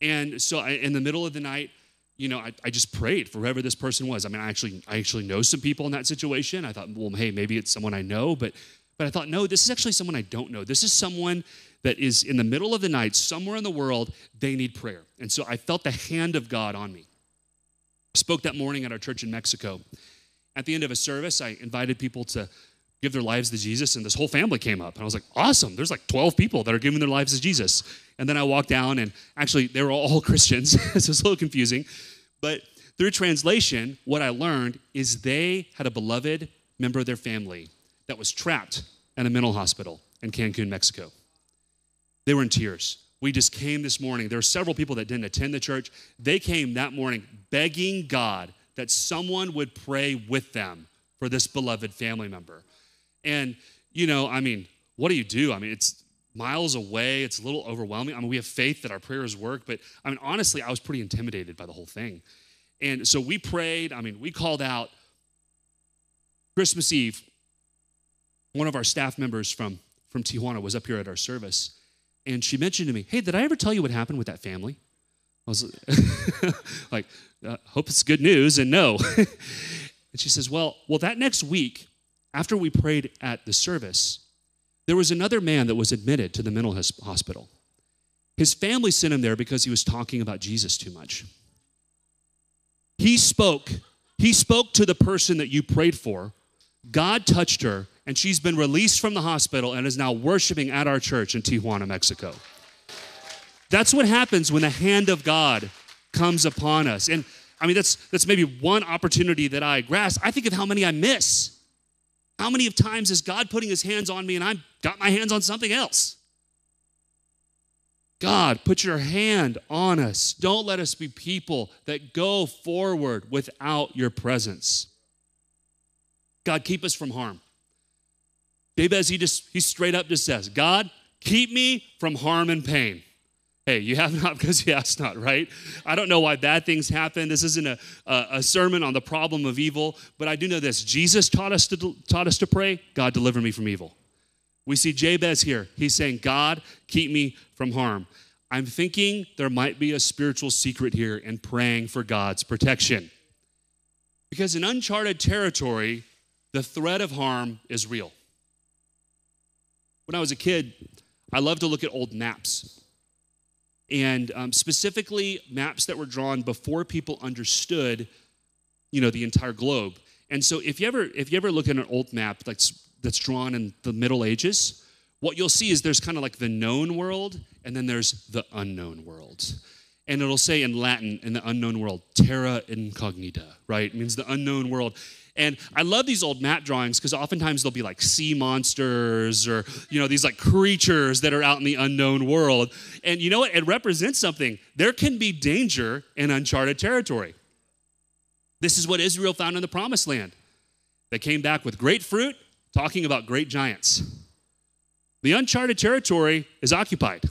And so I, in the middle of the night, you know, I, I just prayed for whoever this person was. I mean, I actually, I actually know some people in that situation. I thought, well, hey, maybe it's someone I know, but, but I thought, no, this is actually someone I don't know. This is someone that is in the middle of the night, somewhere in the world, they need prayer. And so I felt the hand of God on me. I spoke that morning at our church in Mexico. At the end of a service, I invited people to give their lives to Jesus, and this whole family came up. And I was like, awesome, there's like 12 people that are giving their lives to Jesus. And then I walked down, and actually, they were all Christians, so it's a little confusing. But through translation, what I learned is they had a beloved member of their family that was trapped in a mental hospital in Cancun, Mexico. They were in tears. We just came this morning. There were several people that didn't attend the church. They came that morning begging God that someone would pray with them for this beloved family member. And, you know, I mean, what do you do? I mean, it's miles away, it's a little overwhelming. I mean, we have faith that our prayers work, but I mean, honestly, I was pretty intimidated by the whole thing. And so we prayed, I mean, we called out Christmas Eve. One of our staff members from, from Tijuana was up here at our service, and she mentioned to me, Hey, did I ever tell you what happened with that family? I was like, uh, hope it's good news, and no. and she says, well, well, that next week, after we prayed at the service, there was another man that was admitted to the mental hospital. His family sent him there because he was talking about Jesus too much. He spoke. He spoke to the person that you prayed for. God touched her, and she's been released from the hospital and is now worshiping at our church in Tijuana, Mexico. That's what happens when the hand of God comes upon us. And I mean, that's, that's maybe one opportunity that I grasp. I think of how many I miss. How many of times is God putting his hands on me and I've got my hands on something else? God, put your hand on us. Don't let us be people that go forward without your presence. God, keep us from harm. Jabez, he just, he straight up just says, God, keep me from harm and pain. Hey, you have not because you ask not, right? I don't know why bad things happen. This isn't a, a, a sermon on the problem of evil, but I do know this. Jesus taught us to taught us to pray, God deliver me from evil. We see Jabez here. He's saying, God, keep me from harm. I'm thinking there might be a spiritual secret here in praying for God's protection. Because in uncharted territory, the threat of harm is real. When I was a kid, I loved to look at old maps and um, specifically maps that were drawn before people understood you know the entire globe. And so if you ever if you ever look at an old map that's that's drawn in the middle ages what you'll see is there's kind of like the known world and then there's the unknown world. And it'll say in latin in the unknown world terra incognita right? It means the unknown world and I love these old map drawings because oftentimes they'll be like sea monsters or, you know, these like creatures that are out in the unknown world. And you know what? It represents something. There can be danger in uncharted territory. This is what Israel found in the promised land. They came back with great fruit, talking about great giants. The uncharted territory is occupied.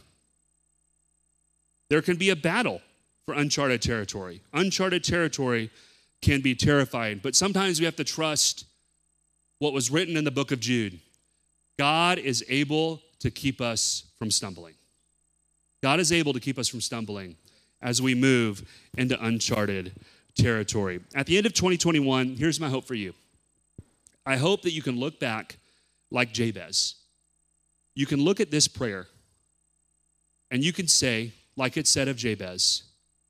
There can be a battle for uncharted territory. Uncharted territory can be terrifying. But sometimes we have to trust what was written in the book of Jude God is able to keep us from stumbling. God is able to keep us from stumbling as we move into uncharted territory. At the end of 2021, here's my hope for you I hope that you can look back like Jabez. You can look at this prayer and you can say, like it said of Jabez,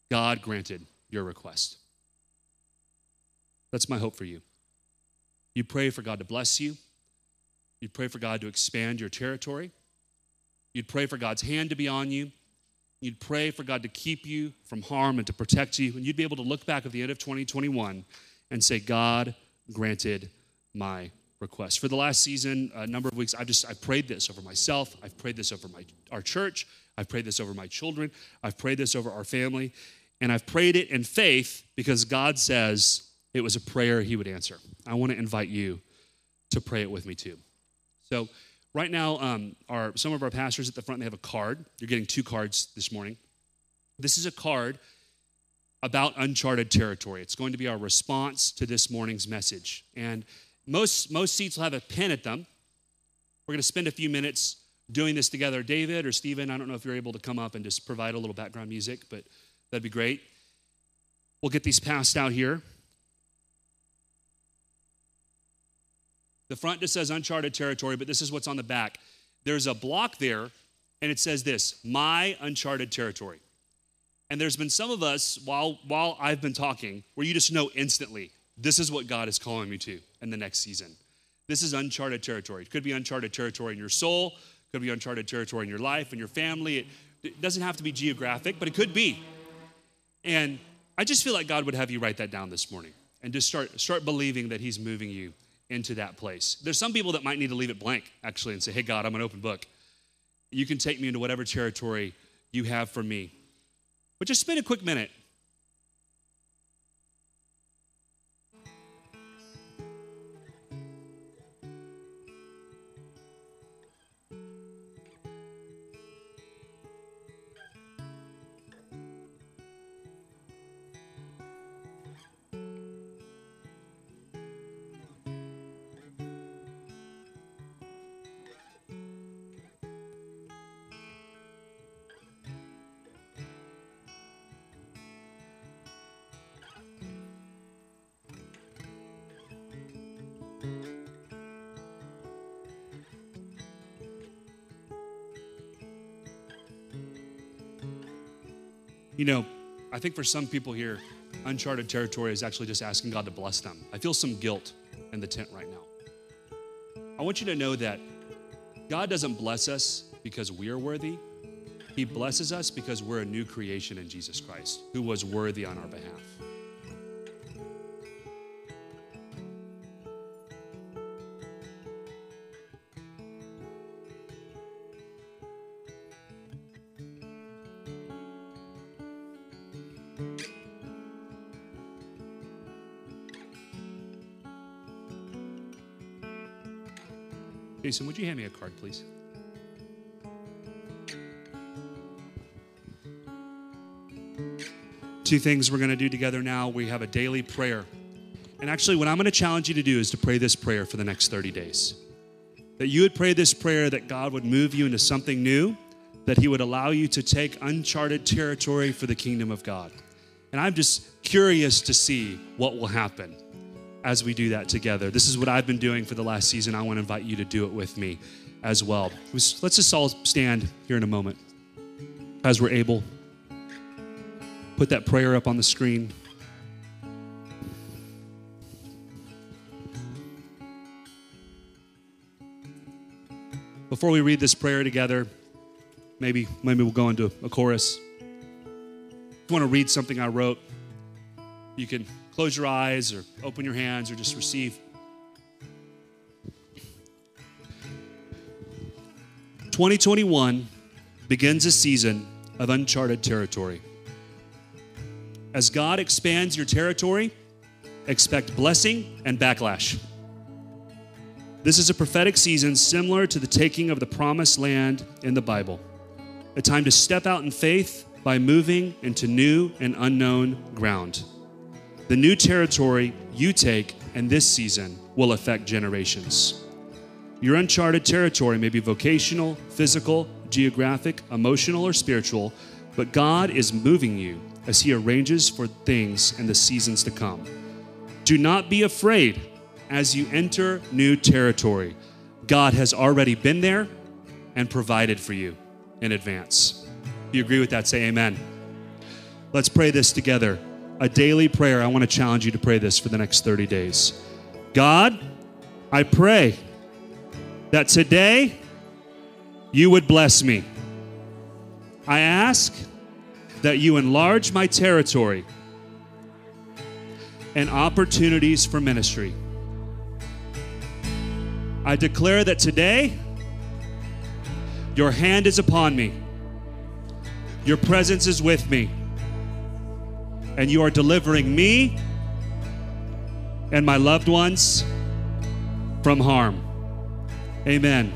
God granted your request. That's my hope for you. You pray for God to bless you. You'd pray for God to expand your territory. You'd pray for God's hand to be on you. You'd pray for God to keep you from harm and to protect you. And you'd be able to look back at the end of 2021 and say, God granted my request. For the last season, a number of weeks, I've just I prayed this over myself. I've prayed this over my our church. I've prayed this over my children. I've prayed this over our family. And I've prayed it in faith because God says, it was a prayer he would answer. I want to invite you to pray it with me too. So, right now, um, our, some of our pastors at the front, they have a card. You're getting two cards this morning. This is a card about uncharted territory. It's going to be our response to this morning's message. And most, most seats will have a pen at them. We're going to spend a few minutes doing this together. David or Stephen, I don't know if you're able to come up and just provide a little background music, but that'd be great. We'll get these passed out here. The front just says uncharted territory, but this is what's on the back. There's a block there, and it says this My uncharted territory. And there's been some of us, while, while I've been talking, where you just know instantly this is what God is calling me to in the next season. This is uncharted territory. It could be uncharted territory in your soul, could be uncharted territory in your life and your family. It, it doesn't have to be geographic, but it could be. And I just feel like God would have you write that down this morning and just start, start believing that He's moving you into that place. There's some people that might need to leave it blank, actually, and say, hey, God, I'm an open book. You can take me into whatever territory you have for me. But just spend a quick minute You know, I think for some people here, uncharted territory is actually just asking God to bless them. I feel some guilt in the tent right now. I want you to know that God doesn't bless us because we are worthy. He blesses us because we're a new creation in Jesus Christ, who was worthy on our behalf. Jason, would you hand me a card, please? Two things we're going to do together now. We have a daily prayer. And actually, what I'm going to challenge you to do is to pray this prayer for the next 30 days. That you would pray this prayer that God would move you into something new, that He would allow you to take uncharted territory for the kingdom of God. And I'm just curious to see what will happen as we do that together. This is what I've been doing for the last season. I want to invite you to do it with me as well. Let's just all stand here in a moment as we're able. Put that prayer up on the screen. Before we read this prayer together, maybe maybe we'll go into a chorus. If you want to read something I wrote, you can close your eyes or open your hands or just receive. 2021 begins a season of uncharted territory. As God expands your territory, expect blessing and backlash. This is a prophetic season similar to the taking of the promised land in the Bible, a time to step out in faith by moving into new and unknown ground. The new territory you take in this season will affect generations. Your uncharted territory may be vocational, physical, geographic, emotional, or spiritual, but God is moving you as He arranges for things in the seasons to come. Do not be afraid as you enter new territory. God has already been there and provided for you in advance. If you agree with that, say amen. Let's pray this together. A daily prayer. I want to challenge you to pray this for the next 30 days. God, I pray that today you would bless me. I ask that you enlarge my territory and opportunities for ministry. I declare that today your hand is upon me, your presence is with me, and you are delivering me and my loved ones from harm. Amen.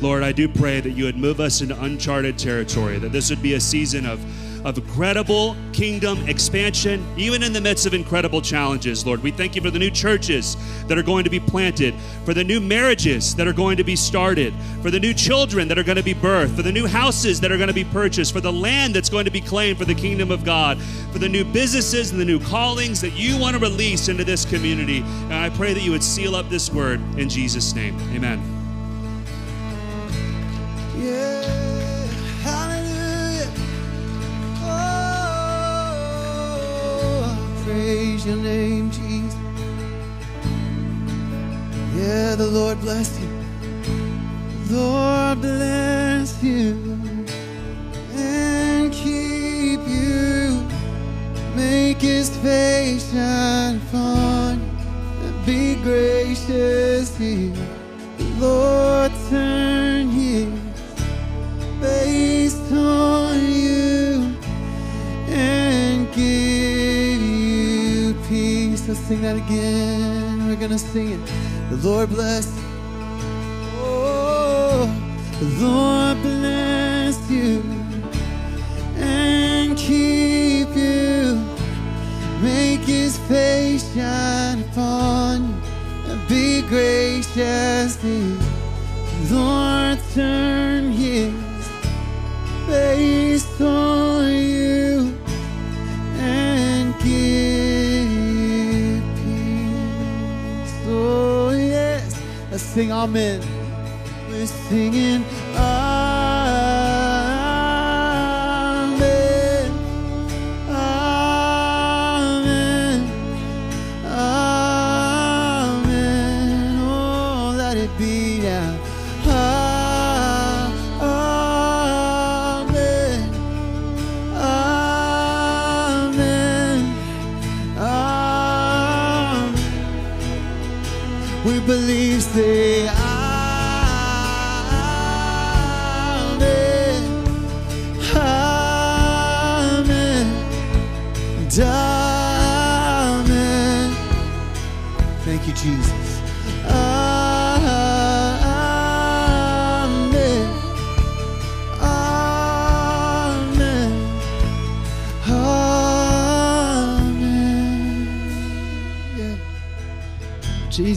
Lord, I do pray that you would move us into uncharted territory, that this would be a season of of incredible kingdom expansion, even in the midst of incredible challenges, Lord. We thank you for the new churches that are going to be planted, for the new marriages that are going to be started, for the new children that are going to be birthed, for the new houses that are going to be purchased, for the land that's going to be claimed for the kingdom of God, for the new businesses and the new callings that you want to release into this community. And I pray that you would seal up this word in Jesus' name. Amen. Yeah, praise your name, Jesus. Yeah, the Lord bless you. Lord bless you and keep you. Make his face shine upon you and be gracious to you. The Lord turn his based on you and give Let's sing that again. We're gonna sing it. The Lord bless. Oh, the Lord bless you and keep you. Make his face shine upon you and be gracious to you. The Lord, turn sing Amen. We're singing Amen. Amen. Amen. Oh, let it be now. Amen. Amen. Amen. We believe, say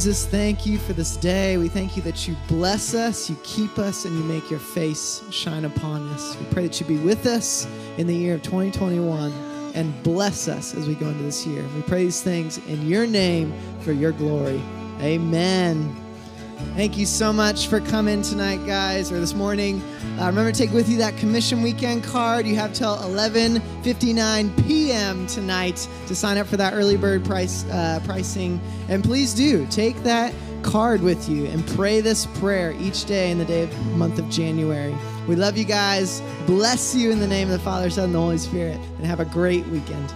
Jesus, thank you for this day. We thank you that you bless us, you keep us, and you make your face shine upon us. We pray that you be with us in the year of 2021 and bless us as we go into this year. We pray these things in your name for your glory. Amen. Thank you so much for coming tonight, guys, or this morning. Uh, remember to take with you that commission weekend card. You have till 11:59 p.m. tonight to sign up for that early bird price uh, pricing. And please do take that card with you and pray this prayer each day in the day of month of January. We love you guys. Bless you in the name of the Father, Son, and the Holy Spirit, and have a great weekend.